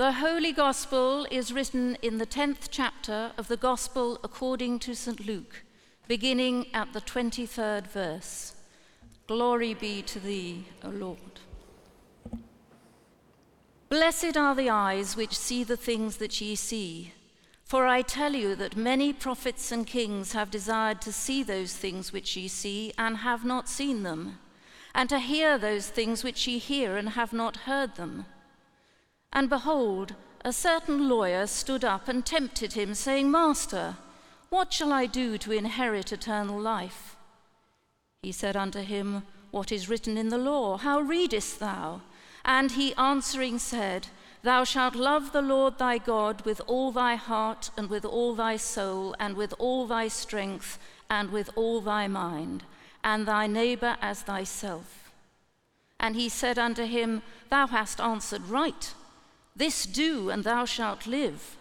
The Holy Gospel is written in the 10th chapter of the Gospel according to St. Luke, beginning at the 23rd verse. Glory be to thee, O Lord. Blessed are the eyes which see the things that ye see. For I tell you that many prophets and kings have desired to see those things which ye see and have not seen them, and to hear those things which ye hear and have not heard them. And behold, a certain lawyer stood up and tempted him, saying, Master, what shall I do to inherit eternal life? He said unto him, What is written in the law? How readest thou? And he answering said, Thou shalt love the Lord thy God with all thy heart, and with all thy soul, and with all thy strength, and with all thy mind, and thy neighbor as thyself. And he said unto him, Thou hast answered right. This do, and thou shalt live.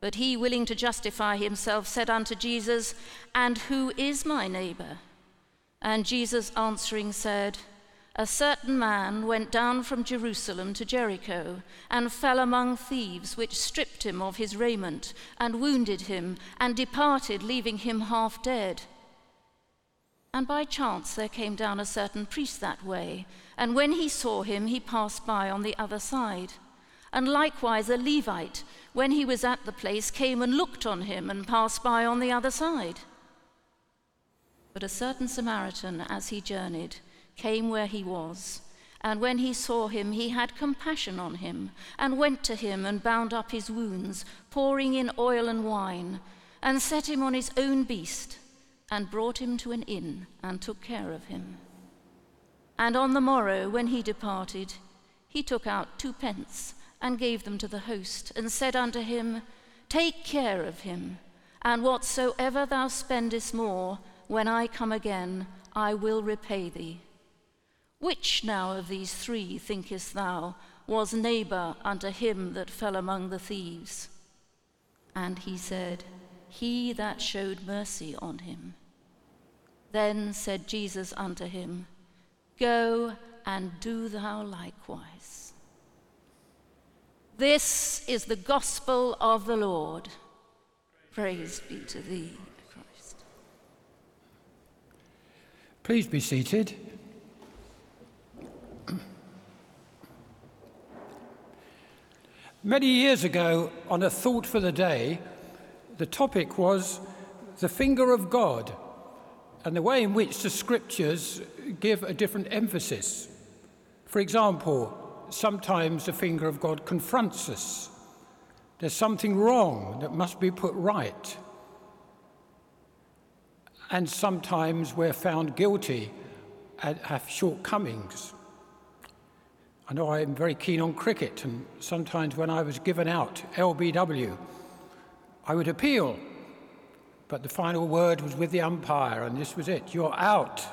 But he, willing to justify himself, said unto Jesus, And who is my neighbor? And Jesus answering said, A certain man went down from Jerusalem to Jericho, and fell among thieves, which stripped him of his raiment, and wounded him, and departed, leaving him half dead. And by chance there came down a certain priest that way, and when he saw him, he passed by on the other side. And likewise a Levite, when he was at the place, came and looked on him, and passed by on the other side. But a certain Samaritan, as he journeyed, came where he was. And when he saw him, he had compassion on him, and went to him and bound up his wounds, pouring in oil and wine, and set him on his own beast and brought him to an inn and took care of him. And on the morrow, when he departed, he took out two pence and gave them to the host, and said unto him, Take care of him, and whatsoever thou spendest more, when I come again, I will repay thee. Which now of these three, thinkest thou, was neighbor unto him that fell among the thieves? And he said, He that showed mercy on him. Then said Jesus unto him, Go and do thou likewise. This is the gospel of the Lord. Praise be to thee, Christ. Please be seated. Many years ago, on a thought for the day, the topic was the finger of God and the way in which the scriptures give a different emphasis. For example, sometimes the finger of God confronts us. There's something wrong that must be put right. And sometimes we're found guilty and have shortcomings. I know I'm very keen on cricket, and sometimes when I was given out LBW, I would appeal but the final word was with the umpire, and this was it you're out.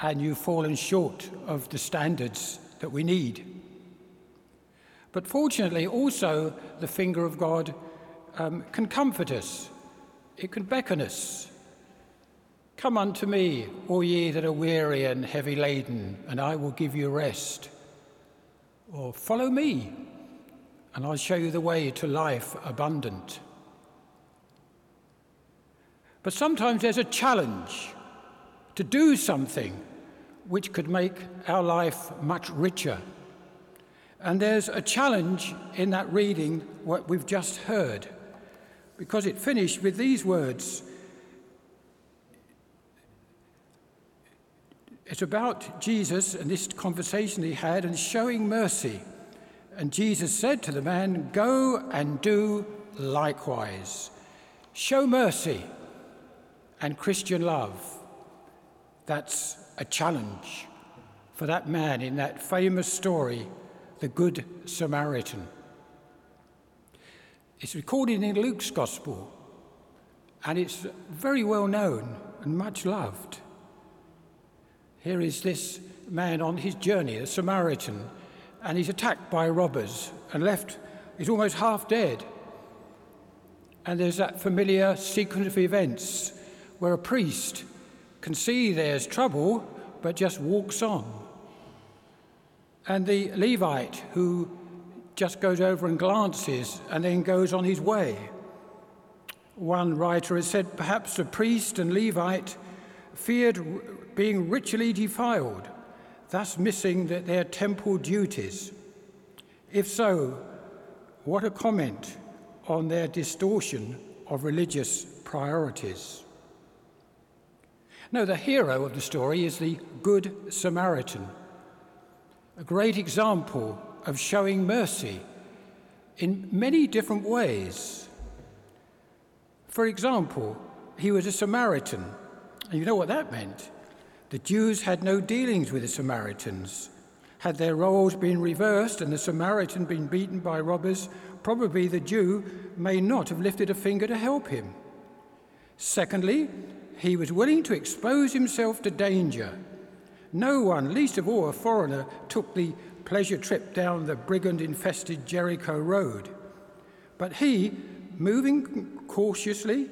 And you've fallen short of the standards that we need. But fortunately, also, the finger of God um, can comfort us, it can beckon us. Come unto me, all ye that are weary and heavy laden, and I will give you rest. Or follow me, and I'll show you the way to life abundant. But sometimes there's a challenge to do something which could make our life much richer. And there's a challenge in that reading, what we've just heard, because it finished with these words. It's about Jesus and this conversation he had and showing mercy. And Jesus said to the man, Go and do likewise. Show mercy and Christian love. That's a challenge for that man in that famous story, the Good Samaritan. It's recorded in Luke's Gospel, and it's very well known and much loved. Here is this man on his journey, a Samaritan, and he's attacked by robbers and left, he's almost half dead. And there's that familiar sequence of events where a priest can see there's trouble but just walks on. and the Levite who just goes over and glances and then goes on his way. One writer has said perhaps the priest and Levite feared being ritually defiled, thus missing their temple duties. If so, what a comment on their distortion of religious priorities. No, the hero of the story is the Good Samaritan, a great example of showing mercy in many different ways. For example, he was a Samaritan, and you know what that meant? The Jews had no dealings with the Samaritans. Had their roles been reversed and the Samaritan been beaten by robbers, probably the Jew may not have lifted a finger to help him. Secondly, he was willing to expose himself to danger. No one, least of all a foreigner, took the pleasure trip down the brigand infested Jericho road. But he, moving cautiously,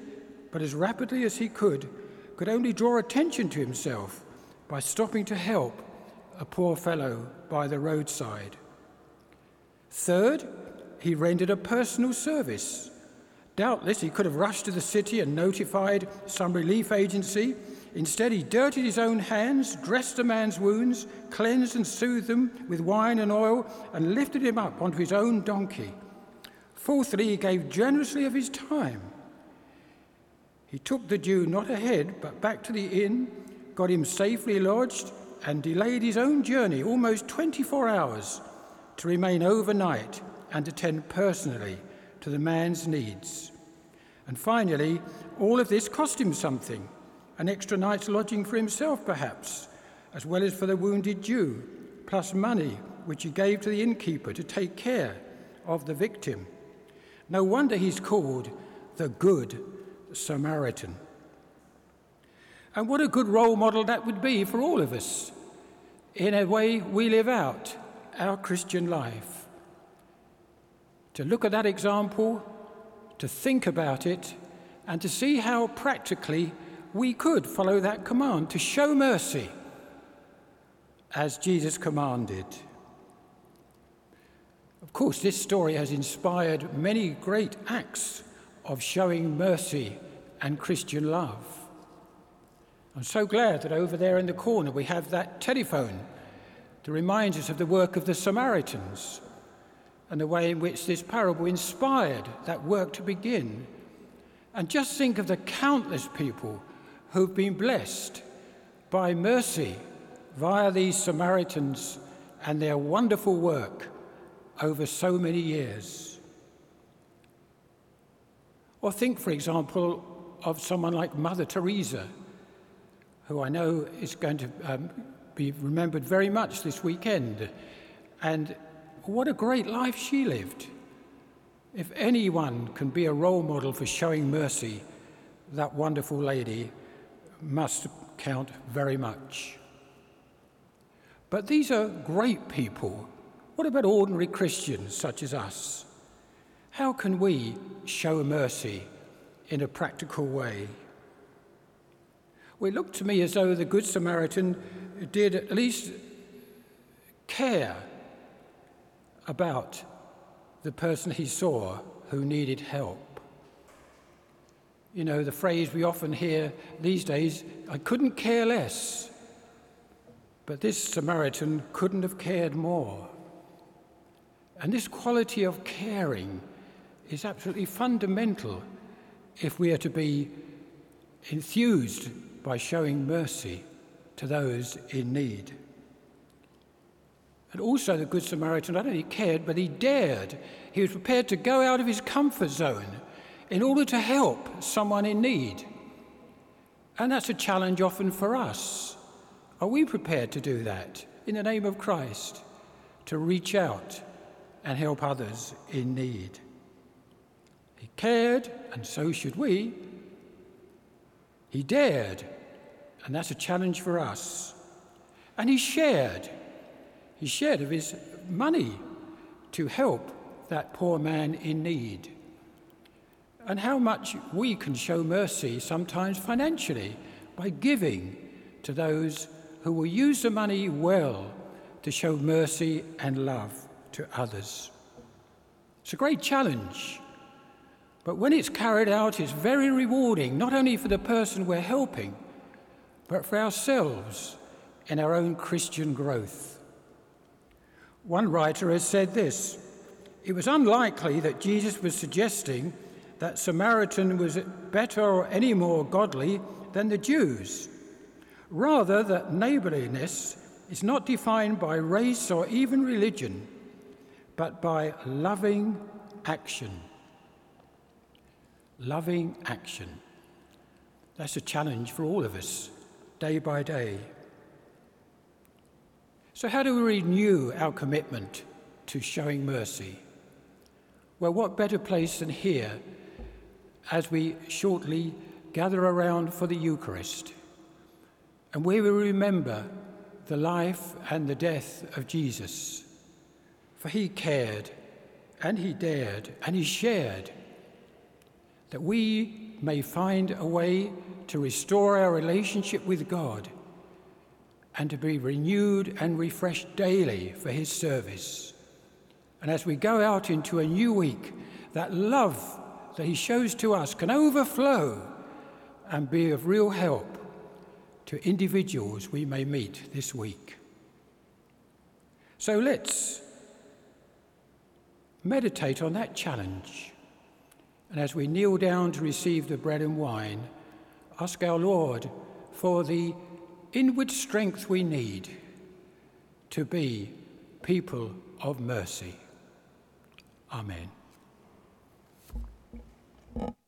but as rapidly as he could, could only draw attention to himself by stopping to help a poor fellow by the roadside. Third, he rendered a personal service. Doubtless he could have rushed to the city and notified some relief agency. Instead, he dirtied his own hands, dressed the man's wounds, cleansed and soothed them with wine and oil, and lifted him up onto his own donkey. Fourthly, he gave generously of his time. He took the Jew not ahead, but back to the inn, got him safely lodged, and delayed his own journey almost 24 hours to remain overnight and attend personally to the man's needs. And finally, all of this cost him something an extra night's lodging for himself, perhaps, as well as for the wounded Jew, plus money which he gave to the innkeeper to take care of the victim. No wonder he's called the Good Samaritan. And what a good role model that would be for all of us in a way we live out our Christian life. To look at that example, to think about it, and to see how practically we could follow that command to show mercy as Jesus commanded. Of course, this story has inspired many great acts of showing mercy and Christian love. I'm so glad that over there in the corner we have that telephone to remind us of the work of the Samaritans and the way in which this parable inspired that work to begin. And just think of the countless people who've been blessed by mercy via these Samaritans and their wonderful work over so many years. Or think, for example, of someone like Mother Teresa who I know is going to um, be remembered very much this weekend. And what a great life she lived. If anyone can be a role model for showing mercy, that wonderful lady must count very much. But these are great people. What about ordinary Christians such as us? How can we show mercy in a practical way? Well, it looked to me as though the Good Samaritan did at least care about the person he saw who needed help. You know, the phrase we often hear these days I couldn't care less. But this Samaritan couldn't have cared more. And this quality of caring is absolutely fundamental if we are to be enthused by showing mercy to those in need. And also, the Good Samaritan not only cared, but he dared. He was prepared to go out of his comfort zone in order to help someone in need. And that's a challenge often for us. Are we prepared to do that in the name of Christ? To reach out and help others in need? He cared, and so should we. He dared, and that's a challenge for us. And he shared. He shared of his money to help that poor man in need. And how much we can show mercy sometimes financially by giving to those who will use the money well to show mercy and love to others. It's a great challenge, but when it's carried out, it's very rewarding, not only for the person we're helping, but for ourselves in our own Christian growth. One writer has said this it was unlikely that Jesus was suggesting that Samaritan was better or any more godly than the Jews. Rather, that neighborliness is not defined by race or even religion, but by loving action. Loving action. That's a challenge for all of us, day by day. So, how do we renew our commitment to showing mercy? Well, what better place than here as we shortly gather around for the Eucharist and where we remember the life and the death of Jesus. For he cared and he dared and he shared that we may find a way to restore our relationship with God and to be renewed and refreshed daily for his service. And as we go out into a new week, that love that he shows to us can overflow and be of real help to individuals we may meet this week. So let's meditate on that challenge. And as we kneel down to receive the bread and wine, ask our Lord for the inward strength we need to be people of mercy. Amen.